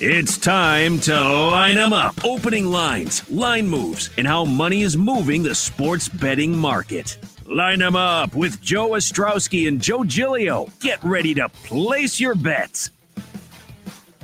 It's time to line them up. Opening lines, line moves, and how money is moving the sports betting market. Line them up with Joe Ostrowski and Joe Giglio. Get ready to place your bets.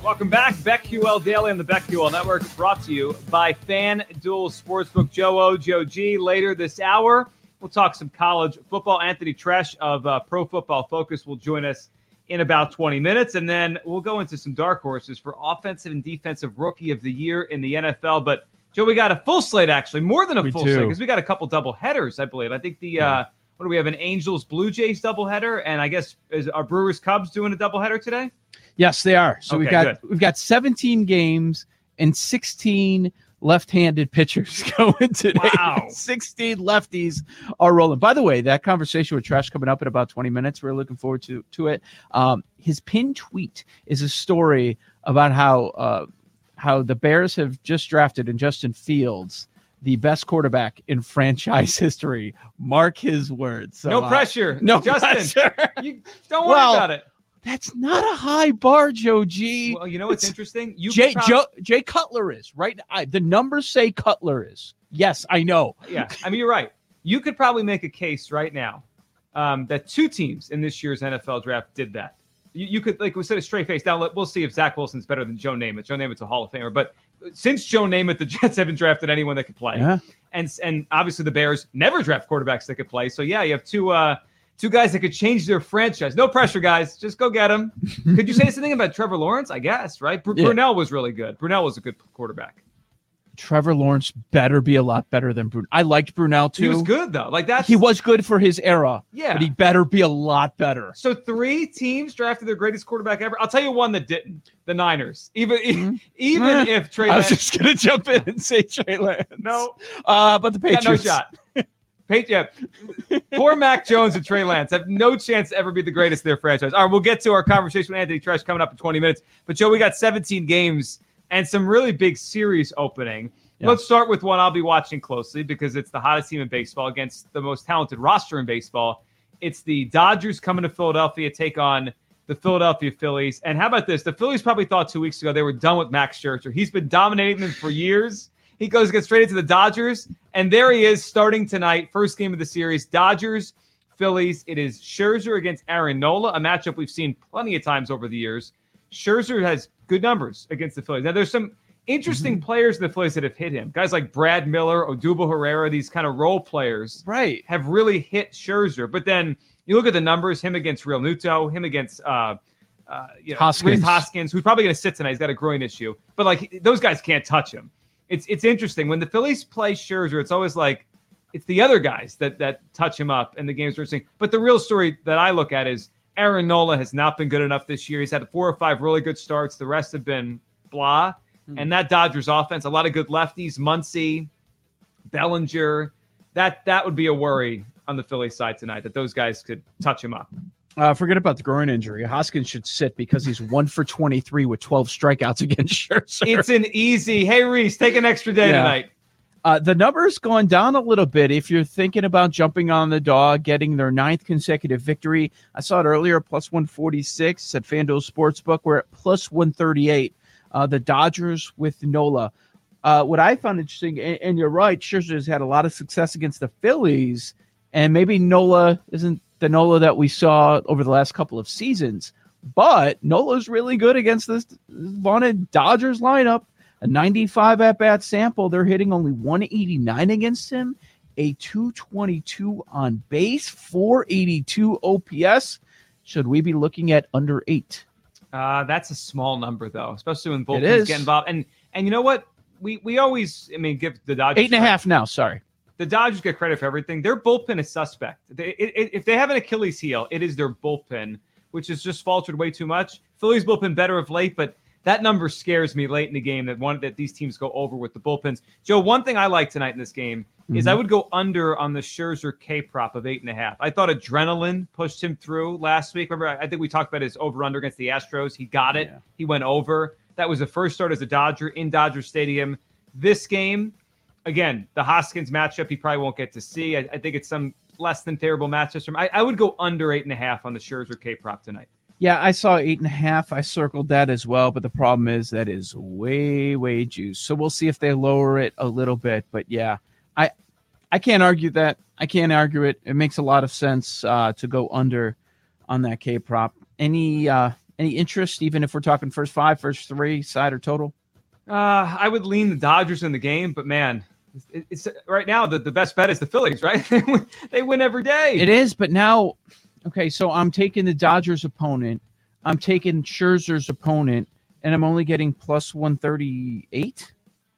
Welcome back. BetQL Daily on the BetQL Network, brought to you by FanDuel Sportsbook. Joe O, Joe G. Later this hour, we'll talk some college football. Anthony Treash of uh, Pro Football Focus will join us in about 20 minutes. And then we'll go into some dark horses for offensive and defensive rookie of the year in the NFL. But Joe, we got a full slate actually, more than a We full do. slate because we got a couple double headers, I believe. I think the uh what do we have? An Angels Blue Jays double header, and I guess is our Brewers Cubs doing a double header today? Yes, they are. So we've Okay, got we've got 17 games and 16 left-handed pitchers going today. Wow. 16 lefties are rolling. By the way, that conversation with Treash coming up in about 20 minutes. We're looking forward to to it. Um, his pinned tweet is a story about how uh, how the Bears have just drafted in Justin Fields. The best quarterback in franchise history. Mark his words. So, no uh, pressure. no Justin. pressure. You don't worry Well, about it. That's not a high bar, Joe G. Well, you know what's interesting? You Jay, Joe, Jay Cutler is right. I, the numbers say Cutler is. Yes, I know. yeah, I mean you're right. You could probably make a case right now um, that two teams in this year's NFL draft did that. You, you could like we said a straight face. Now we'll see if Zach Wilson's better than Joe Namath. Joe Namath's a Hall of Famer, but since Joe Namath, the Jets haven't drafted anyone that could play. Yeah. and and obviously the Bears never draft quarterbacks that could play. So yeah, you have two uh two guys that could change their franchise. No pressure, guys. Just go get them. could you say something about Trevor Lawrence? I guess right. Br- Yeah. Brunell was really good. Brunell was a good quarterback. Trevor Lawrence better be a lot better than Brunell. I liked Brunell too. He was good though. Like that. He was good for his era. Yeah. But he better be a lot better. So three teams drafted their greatest quarterback ever. I'll tell you one that didn't. The Niners. Even Mhm. even Eh, if Trey I was Lance just gonna jump in and say Trey Lance. no Uh, but the got Patriots. no shot. Patriot. Poor Mac Jones and Trey Lance have no chance to ever be the greatest in their franchise. All right, we'll get to our conversation with Anthony Treash coming up in 20 minutes. But Joe, we got 17 games and some really big series opening. Yeah. Let's start with one I'll be watching closely because it's the hottest team in baseball against the most talented roster in baseball. It's the Dodgers coming to Philadelphia take on the Philadelphia Phillies. And how about this? The Phillies probably thought two weeks ago they were done with Max Scherzer. He's been dominating them for years. He goes gets straight into the Dodgers, and there he is starting tonight. First game of the series, Dodgers, Phillies. It is Scherzer against Aaron Nola, a matchup we've seen plenty of times over the years. Scherzer has good numbers against the Phillies. Now there's some interesting players in the Phillies that have hit him. Guys like Brad Miller, Odubel Herrera, these kind of role players Right. have really hit Scherzer. But then you look at the numbers: him against Realmuto, him against uh, uh, you know, Hoskins. Rhys Hoskins, who's probably going to sit tonight. He's got a groin issue, but like those guys can't touch him. It's it's interesting when the Phillies play Scherzer. It's always like it's the other guys that that touch him up, and the game's interesting. But the real story that I look at is Aaron Nola has not been good enough this year. He's had four or five really good starts. The rest have been blah. Hmm. And that Dodgers offense, a lot of good lefties, Muncy, Bellinger. That that would be a worry on the Philly side tonight that those guys could touch him up. Uh, forget about the groin injury. Hoskins should sit because he's one for 23 with 12 strikeouts against Scherzer. It's an easy. Hey Rhys, take an extra day Yeah. tonight. Uh, the number's gone down a little bit. If you're thinking about jumping on the dog, getting their ninth consecutive victory, I saw it earlier, plus 146 at FanDuel Sportsbook. We're at plus 138. Uh, the Dodgers with Nola. Uh, what I found interesting, and, and you're right, Scherzer has had a lot of success against the Phillies, and maybe Nola isn't the Nola that we saw over the last couple of seasons, but Nola's really good against this vaunted Dodgers lineup a 95 at bat sample. They're hitting only 189 against him, a 222 on base, 482 OPS. Should we be looking at under eight? Uh, that's a small number though, especially when both It teams is. get involved. And and you know what? We we always, I mean, give the Dodgers Eight and a half now. Sorry. The Dodgers get credit for everything. Their bullpen is suspect. They, it, it- if they have an Achilles heel, it is their bullpen, which has just faltered way too much. Phillies bullpen better of late, but that number scares me late in the game that one that these teams go over with the bullpens. Joe, one thing I like tonight in this game is I mhm. would go under on the Scherzer K prop of eight and a half. I thought adrenaline pushed him through last week. Remember, I I think we talked about his over under against the Astros. He got it. Yeah. He went over. That was the first start as a Dodger in Dodger Stadium. This game, again, the Hoskins matchup he probably won't get to see. I, I think it's some less than terrible matchups from. I, I would go under eight and a half on the Scherzer K prop tonight. Yeah, I saw eight and a half. I circled that as well, but the problem is that is way, way juice. So we'll see if they lower it a little bit. But yeah, I I can't argue that. I can't argue it. It makes a lot of sense uh, to go under on that K prop. Any uh, any interest, even if we're talking first five, first three, side or total? Uh, I would lean the Dodgers in the game, but man, it's, it's right now the, the best bet is the Phillies, right? they, win, they win every day. It is, but now, okay, so I'm taking the Dodgers opponent, I'm taking Scherzer's opponent, and I'm only getting plus 138.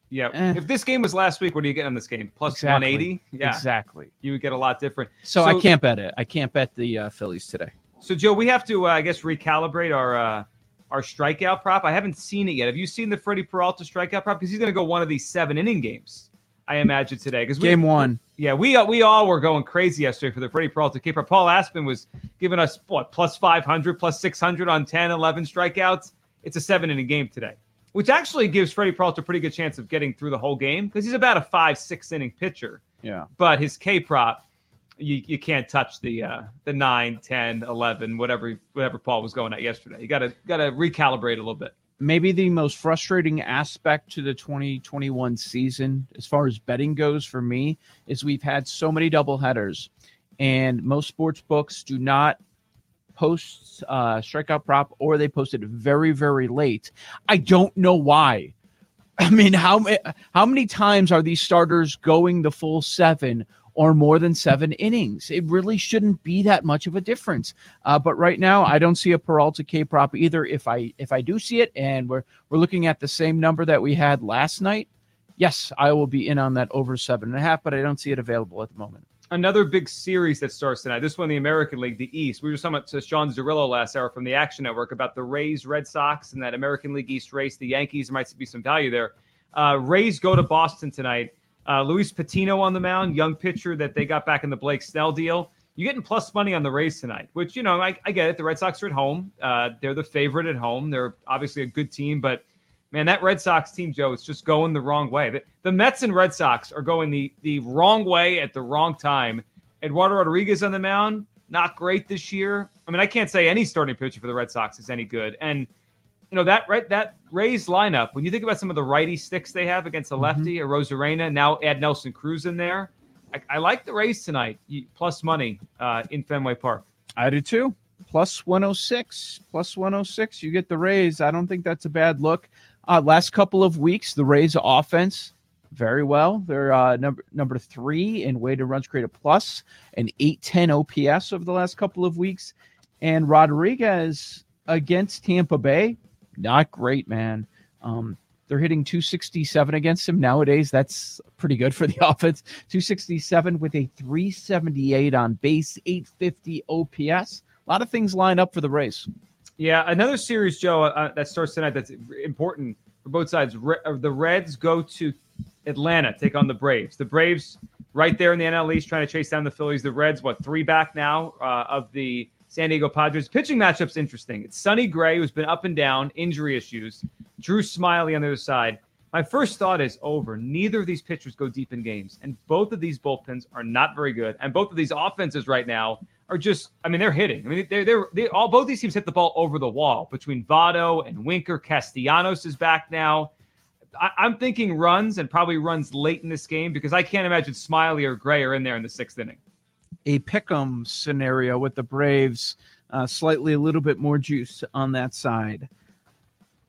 Yeah. Eh. If this game was last week, what do you get on this game? Plus exactly. 180? Yeah. Exactly. You would get a lot different. So, so I can't bet it. I can't bet the uh, Phillies today. So Joe, we have to, uh, I guess, recalibrate our uh, our strikeout prop. I haven't seen it yet. Have you seen the Freddie Peralta strikeout prop? Because he's going to go one of these seven inning games. I imagine today. Because game one. Yeah, we uh, we all were going crazy yesterday for the Freddie Peralta keeper. Paul Aspen was giving us what plus 500, plus 600 on 10, 11 strikeouts. It's a seven inning game today, which actually gives Freddie Peralta a pretty good chance of getting through the whole game because he's about a five, six inning pitcher. Yeah. But his K prop you, you can't touch the uh, the 9, 10, 11, whatever whatever Paul was going at yesterday. You got to got to recalibrate a little bit. Maybe the most frustrating aspect to the 2021 season, as far as betting goes for me, is we've had so many double headers, and most sports books do not post uh, strikeout prop, or they post it very very late. I don't know why. I mean, how how many times are these starters going the full seven or more than seven innings. It really shouldn't be that much of a difference. Uh, but right now, I don't see a Peralta K prop either. If I if I do see it, and we're we're looking at the same number that we had last night, yes, I will be in on that over seven and a half. But I don't see it available at the moment. Another big series that starts tonight. This one, the American League, the East. We were talking to Sean Zerillo last hour from the Action Network about the Rays, Red Sox, and that American League East race. The Yankees might be some value there. Uh, Rays go to Boston tonight. Uh, Luis Patino on the mound, young pitcher that they got back in the Blake Snell deal. You're getting plus money on the Rays tonight, which, you know, I, I get it. The Red Sox are at home. Uh, they're the favorite at home. They're obviously a good team, but man, that Red Sox team, Joe, is just going the wrong way. The, the Mets and Red Sox are going the, the wrong way at the wrong time. Eduardo Rodriguez on the mound, not great this year. I mean, I can't say any starting pitcher for the Red Sox is any good. And you know that right that Rays lineup. When you think about some of the righty sticks they have against the mm-hmm. lefty, mm-hmm. a Arozarena, now add Nelson Cruz in there. I, I like the Rays tonight, plus money uh, in Fenway Park. I do too. Plus 106, plus 106. You get the Rays. I don't think that's a bad look. Uh, last couple of weeks, the Rays offense very well. They're uh, number number three in weighted runs created plus an 810 OPS over the last couple of weeks. And Rodriguez against Tampa Bay not great, man. Um, they're hitting 267 against him nowadays. That's pretty good for the offense. 267 with a 378 on base, 850 OPS. A lot of things line up for the race. Yeah, another series, Joe, uh, uh that starts tonight. That's important for both sides. Re- uh, the Reds go to Atlanta, take on the Braves. The Braves, right there in the NL East, trying to chase down the Phillies. The Reds, what three back now uh, of the San Diego Padres. Pitching matchup's interesting. It's Sonny Gray, who's been up and down, injury issues. Drew Smyly on the other side. My first thought is over. Neither of these pitchers go deep in games, and both of these bullpens are not very good. And both of these offenses right now are just, I mean, they're hitting. I mean, they're they're they all both these teams hit the ball over the wall between Votto and Winker. Castellanos is back now. I, am thinking runs and probably runs late in this game because I can't imagine Smyly or Gray are in there in the sixth inning a pick'em scenario with the Braves, uh, slightly a little bit more juice on that side.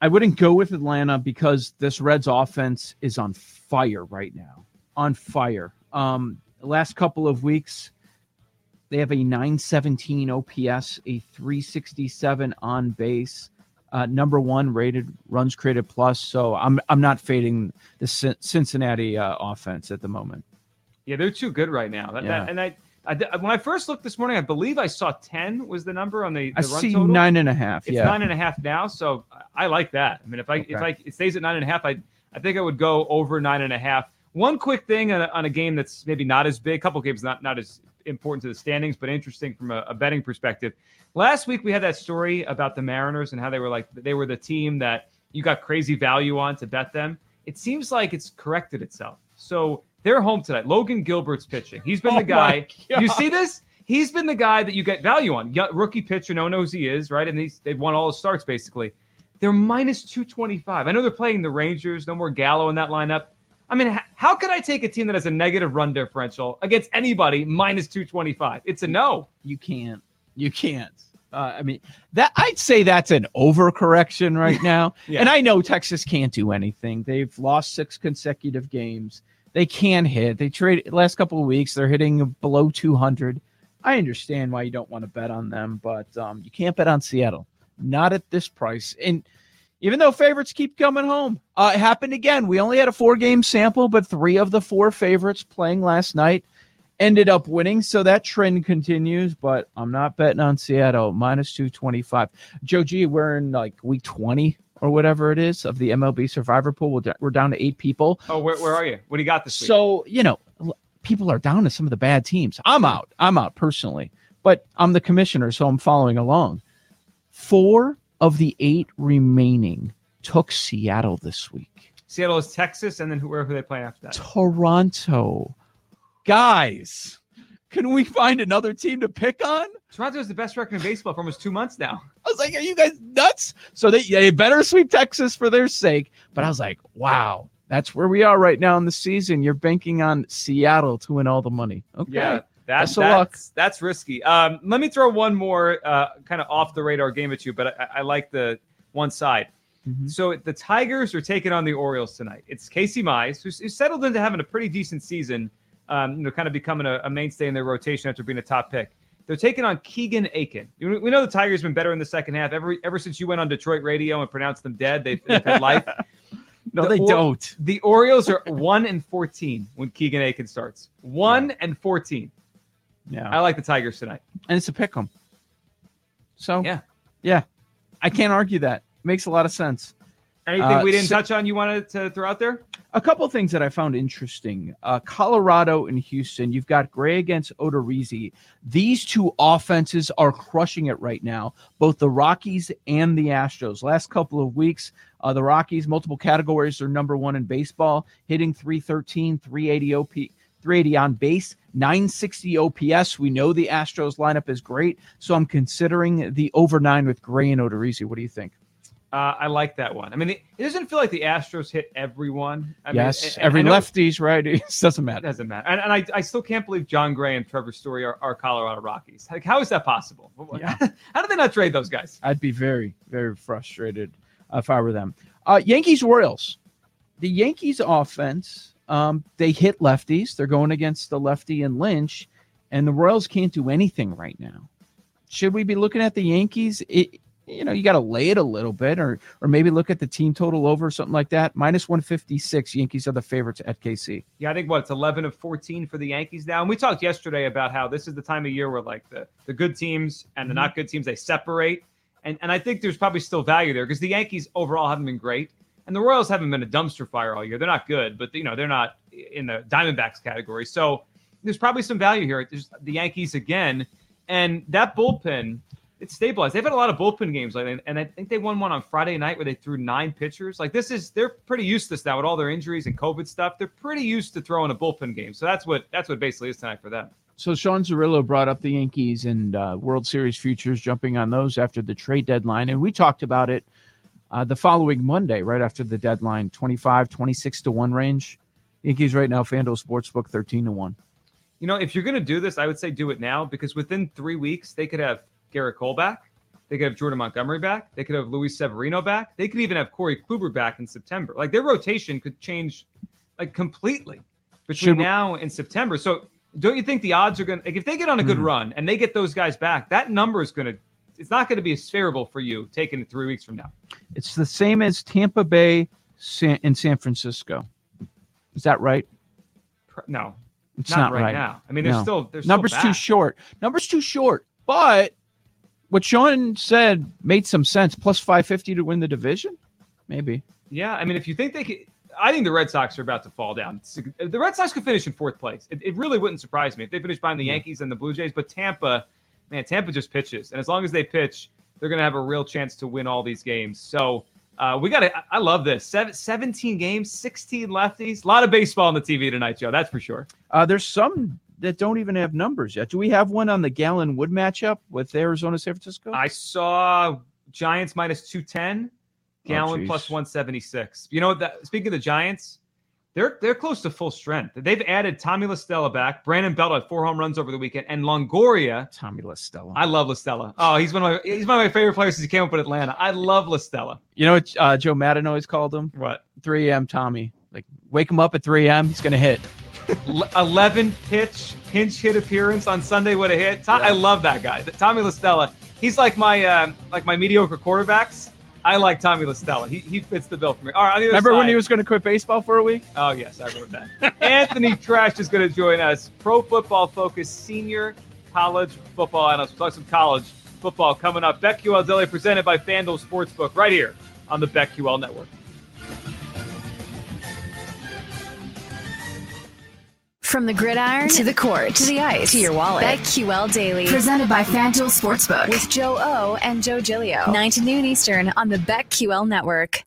I wouldn't go with Atlanta because this Reds offense is on fire right now. On fire. Um, last couple of weeks, they have a 917 OPS, a 367 on base, uh, number one weighted runs created plus. So I'm I'm not fading the Cincinnati uh, offense at the moment. Yeah, they're too good right now. That, yeah. That, and I I, when I first looked this morning, I believe I saw ten was the number on the, the I run see total. nine and a half. It's yeah, nine and a half now, so I like that. I mean, if I okay. if I it stays at nine and a half, I I think I would go over nine and a half. One quick thing on a, on a game that's maybe not as big, a couple games not not as important to the standings, but interesting from a, a betting perspective. Last week we had that story about the Mariners and how they were like they were the team that you got crazy value on to bet them. It seems like it's corrected itself. So they're home tonight. Logan Gilbert's pitching. He's been oh the guy. You see this? he's been the guy that you get value on. Rookie pitcher, no one knows he is, right? And he's, they've won all his starts basically. They're minus 225. I know they're playing the Rangers, no more Gallo in that lineup. I mean, how could I take a team that has a negative run differential against anybody minus 225? It's a no. You can't. You can't. Uh, I mean, that I'd say that's an overcorrection right now. Yeah. And I know Texas can't do anything. They've lost six consecutive games. They can hit. They trade last couple of weeks. They're hitting below 200. I understand why you don't want to bet on them, but um, you can't bet on Seattle. Not at this price. And even though favorites keep coming home, uh, it happened again. We only had a four game sample, but three of the four favorites playing last night ended up winning. So that trend continues, but I'm not betting on Seattle minus 225. Joe G, we're in like week 20 or whatever it is of the MLB survivor pool. We're, we're down to eight people. Oh, where, where are you? What do you got this week? So, you know, people are down to some of the bad teams. I'm out. I'm out personally, but I'm the commissioner, so I'm following along. Four of the eight remaining took Seattle this week. Seattle is Texas, and then who, where who are they playing after that? Toronto. Guys, can we find another team to pick on? Toronto is the best record in baseball for almost two months now. I was like, are you guys nuts? So they, they better sweep Texas for their sake. But I was like, wow, that's where we are right now in the season. You're banking on Seattle to win all the money. Okay. Yeah, that's Best luck. that's, that's risky. Um, let me throw one more uh, kind of off the radar game at you, but I, I like the one side. Mhm. So the Tigers are taking on the Orioles tonight. It's Casey Mize, who's, who's settled into having a pretty decent season. Um, you know, kind of becoming a, a mainstay in their rotation after being a top pick. They're taking on Keegan Akin. We know the Tigers been better in the second half. Ever ever since you went on Detroit radio and pronounced them dead, they've, they've had life. No, The they Or- don't. The Orioles are one and fourteen when Keegan Akin starts. One and fourteen. Yeah. I like the Tigers tonight. and it's a pick 'em. So Yeah. yeah, I can't argue that. Makes a lot of sense. Anything Uh, we didn't so- touch on you wanted to throw out there? A couple things that I found interesting. Uh, Colorado and Houston. You've got Gray against Odorizzi. These two offenses are crushing it right now. Both the Rockies and the Astros. Last couple of weeks, uh, the Rockies multiple categories are number one in baseball, hitting 313, 380 OP. 380 on base, 960 OPS. We know the Astros lineup is great, so I'm considering the over nine with Gray and Odorizzi. What do you think? Uh, I like that one. I mean, it, it doesn't feel like the Astros hit everyone. I yes, mean, every lefties, right? It doesn't It matter. doesn't matter. And, and I, I still can't believe Jon Gray and Trevor Story are, are Colorado Rockies. Like, how is that possible? Yeah. how did they not trade those guys? I'd be very, very frustrated if I were them. Uh, Yankees Royals. The Yankees offense, um, they hit lefties. They're going against the lefty and Lynch, and the Royals can't do anything right now. Should we be looking at the Yankees? It, you know, you got to lay it a little bit, or or maybe look at the team total over something like that. Minus one fifty six. Yankees are the favorites at KC. Yeah, I think what it's 11 of 14 for the Yankees now. And we talked yesterday about how this is the time of year where like the, the good teams and the mm-hmm. not good teams they separate. And and I think there's probably still value there because the Yankees overall haven't been great. And the Royals haven't been a dumpster fire all year. They're not good, but you know, they're not in the Diamondbacks category. So there's probably some value here. There's the Yankees again. And that bullpen, it's stabilized. They've had a lot of bullpen games lately, and I think they won one on Friday night where they threw nine pitchers. Like this is they're pretty used to this now with all their injuries and COVID stuff. They're pretty used to throwing a bullpen game. So that's what that's what basically is tonight for them. So Sean Zerillo brought up the Yankees and uh, World Series futures, jumping on those after the trade deadline, and we talked about it uh, the following Monday, right after the deadline, 25, 26 to one range. Yankees right now, FanDuel Sportsbook, 13 to one. You know, if you're gonna do this, I would say do it now because within three weeks they could have Gerrit Cole back, they could have Jordan Montgomery back, they could have Luis Severino back, they could even have Corey Kluber back in September. Like their rotation could change like completely between Should now and September. So don't you think the odds are gonna like if they get on a good Mhm. run and they get those guys back, that number is gonna it's not gonna be as favorable for you taking it three weeks from now. It's the same as Tampa Bay San, in San Francisco. Is that right? No, It's not, not, right, now. I mean, there's No. still there's Numbers still too short. Numbers too short. But what Sean said made some sense. Plus 550 to win the division? Maybe. Yeah, I mean, if you think they could, I think the Red Sox are about to fall down. The Red Sox could finish in fourth place. It, it really wouldn't surprise me if they finish behind the. Yankees and the Blue Jays. But Tampa, man, Tampa just pitches, and as long as they pitch, they're going to have a real chance to win all these games. So uh, we got to. I love this. Seven, 17 games, 16 lefties. A lot of baseball on the TV tonight, Joe. That's for sure. Uh, there's some that don't even have numbers yet. Do we have one on the Gallen Wood matchup with Arizona San Francisco? I saw Giants minus 210, Gallen geez. plus 176. You know that speaking of the Giants, they're they're close to full strength. They've added Tommy La Stella back. Brandon Belt had four home runs over the weekend, and Longoria. Tommy La Stella. I love La Stella. Oh, he's one of my he's one of my favorite players since he came up with Atlanta. I love La Stella. you know what uh, Joe Maddon always called him? What? 3 a.m. Tommy. Like, wake him up at 3 a.m. He's going to hit. L- 11 pitch pinch hit appearance on Sunday would have hit. Tom, I love that guy. Tommy La Stella. He's like my uh, like my mediocre quarterbacks. I like Tommy La Stella. He, he fits the bill for me. All right, on the other Remember when he was going to quit baseball for a week? Oh yes, I wrote that. Anthony Treash is going to join us. Pro Football Focus senior college football analyst. We'll talk some college football coming up. BetQL Daily presented by FanDuel Sportsbook right here on the BetQL Network. From the gridiron to the court to the ice to your wallet. BetQL Daily. Presented by FanDuel Sportsbook. with Joe O and Joe Giglio. 9 to noon Eastern on the BetQL Network.